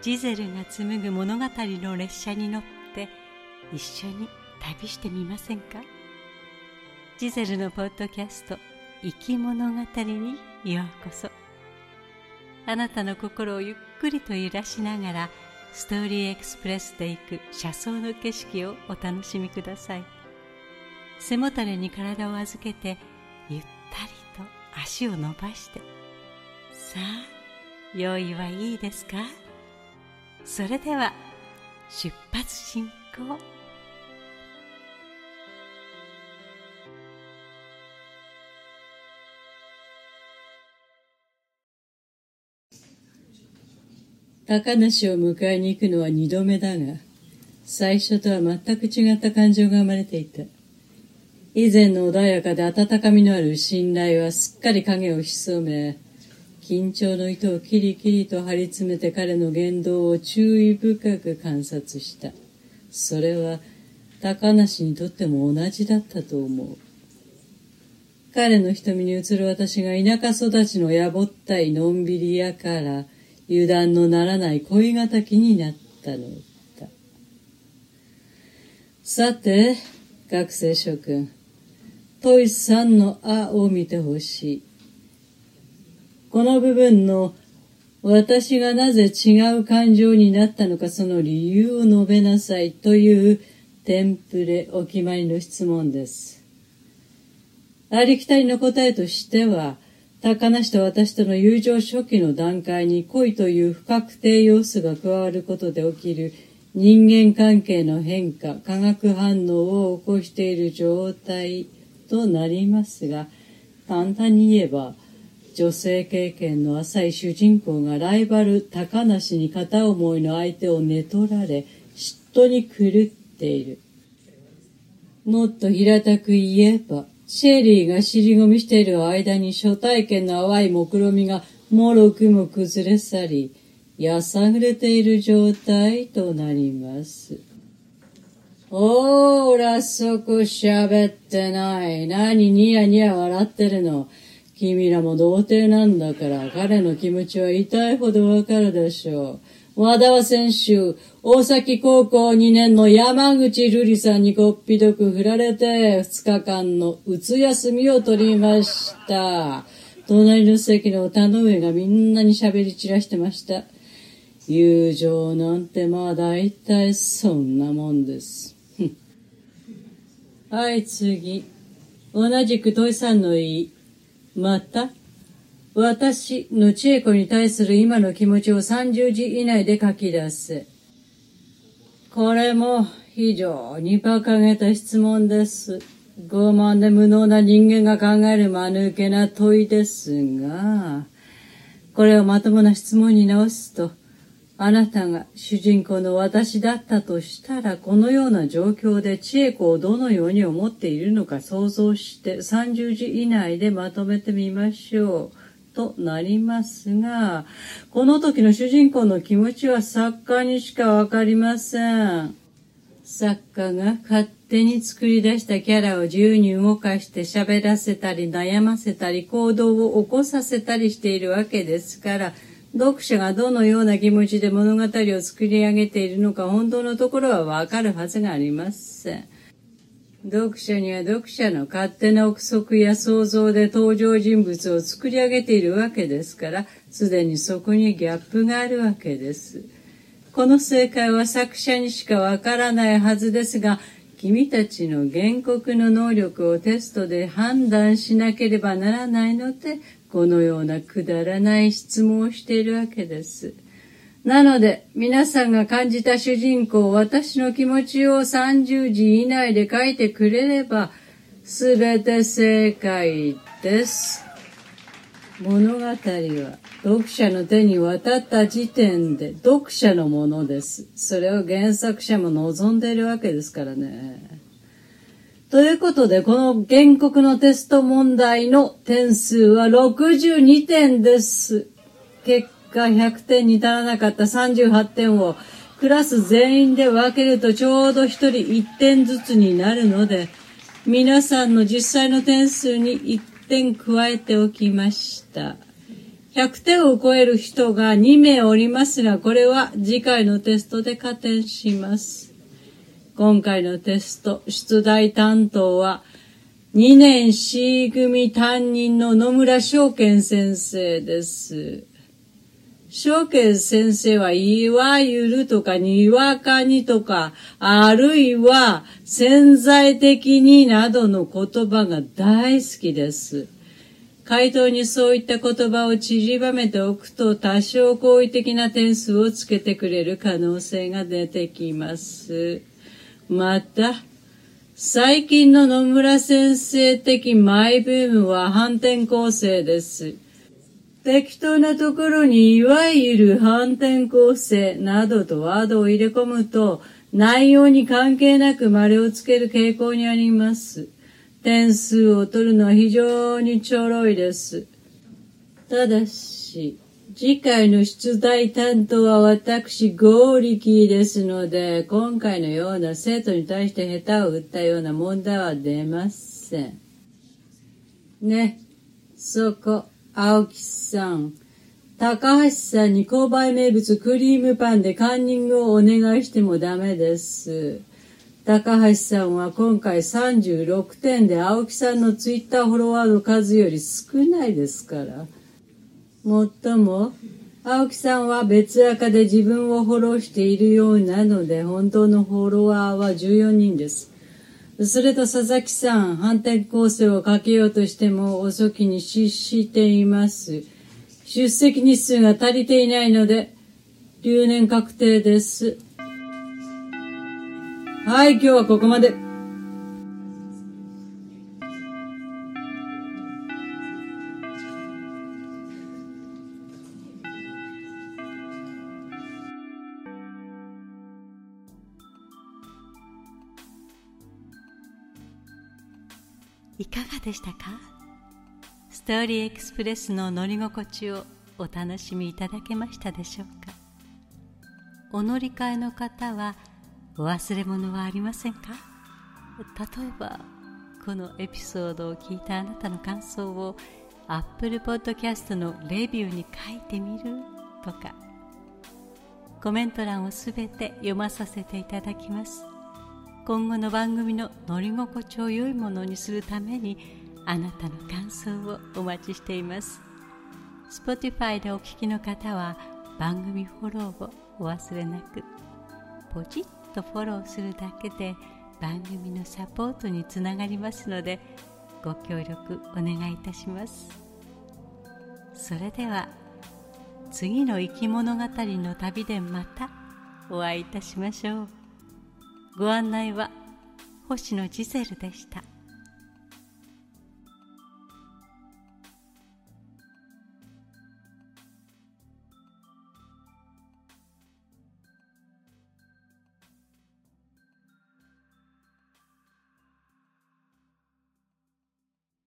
ジゼルが紡ぐ物語の列車に乗って一緒に旅してみませんか？ジゼルのポッドキャスト「生き物語」にようこそ。あなたの心をゆっくりと揺らしながらストーリーエクスプレスで行く車窓の景色をお楽しみください。背もたれに体を預けてゆったりと足を伸ばして。さあ用意はいいですか？それでは出発進行高梨を迎えに行くのは二度目だが、最初とは全く違った感情が生まれていた。以前の穏やかで温かみのある信頼はすっかり影を潜め、緊張の糸をキリキリと張り詰めて彼の言動を注意深く観察した。それは高梨にとっても同じだったと思う。彼の瞳に映る私が田舎育ちのやぼったいのんびり屋から油断のならない恋敵になったのだ。さて、学生諸君、トイさんのあを見てほしい。この部分の私がなぜ違う感情になったのかその理由を述べなさいというテンプレお決まりの質問です。ありきたりの答えとしては、高梨と私との友情初期の段階に恋という不確定要素が加わることで起きる人間関係の変化、化学反応を起こしている状態となりますが、簡単に言えば、女性経験の浅い主人公がライバル高梨に片思いの相手を寝取られ、嫉妬に狂っている。もっと平たく言えば、シェリーが尻込みしている間に初体験の淡い目論みがもろくも崩れ去り、やさぐれている状態となります。ほーら、そこ喋ってない。何ニヤニヤ笑ってるの？君らも童貞なんだから、彼の気持ちは痛いほどわかるでしょう。和田は先週、大崎高校2年の山口瑠璃さんにこっぴどく振られて、2日間のうつ休みを取りました。隣の席の田上がみんなに喋り散らしてました。友情なんてまあ大体そんなもんです。はい、次。同じく土井さんの言い、また、私の知恵子に対する今の気持ちを30字以内で書き出す。これも非常に馬鹿げた質問です。傲慢で無能な人間が考える間抜けな問いですが、これをまともな質問に直すと、あなたが主人公の私だったとしたら、このような状況で千恵子をどのように思っているのか想像して30字以内でまとめてみましょう。となりますが、この時の主人公の気持ちは作家にしかわかりません。作家が勝手に作り出したキャラを自由に動かして喋らせたり悩ませたり行動を起こさせたりしているわけですから、読者がどのような気持ちで物語を作り上げているのか本当のところはわかるはずがありません。読者には読者の勝手な憶測や想像で登場人物を作り上げているわけですから、すでにそこにギャップがあるわけです。この正解は作者にしかわからないはずですが、君たちの原告の能力をテストで判断しなければならないので、このようなくだらない質問をしているわけです。なので、皆さんが感じた主人公、私の気持ちを30字以内で書いてくれれば、すべて正解です。物語は読者の手に渡った時点で読者のものです。それを原作者も望んでいるわけですからね。ということで、この原告のテスト問題の点数は62点です。結果100点に足らなかった38点をクラス全員で分けるとちょうど1人1点ずつになるので、皆さんの実際の点数に1点加えておきました。100点を超える人が2名おりますが、これは次回のテストで加点します。今回のテスト、出題担当は、2年 C 組担任の野村翔健先生です。翔健先生はいわゆるとかにわかにとか、あるいは潜在的になどの言葉が大好きです。回答にそういった言葉を散りばめておくと多少好意的な点数をつけてくれる可能性が出てきます。また、最近の野村先生的マイブームは反転構成です。適当なところにいわゆる反転構成などとワードを入れ込むと内容に関係なく丸をつける傾向にあります。点数を取るのは非常にちょろいです。ただし、次回の出題担当は私、合力ですので、今回のような生徒に対して下手を打ったような問題は出ません。ね、そこ、青木さん。高橋さんに購買名物クリームパンでカンニングをお願いしてもダメです。高橋さんは今回36点で青木さんのツイッターフォロワーの数より少ないですから。もっとも、青木さんは別赤で自分をフォローしているようなので、本当のフォロワーは14人です。それと佐々木さん、反転攻勢をかけようとしても遅きに失しています。出席日数が足りていないので、留年確定です。はい、今日はここまで。いかがでしたか？ストーリーエクスプレスの乗り心地をお楽しみいただけましたでしょうか？お乗り換えの方はお忘れ物はありませんか？例えばこのエピソードを聞いたあなたの感想を Apple Podcast のレビューに書いてみるとか。コメント欄をすべて読まさせていただきます。今後の番組の乗り心地を良いものにするためにあなたの感想をお待ちしています。Spotify でお聞きの方は番組フォローをお忘れなく。ポチッとフォローするだけで番組のサポートにつながりますのでご協力お願いいたします。それでは次の生き物語の旅でまたお会いいたしましょう。ご案内は星野ジゼルでした。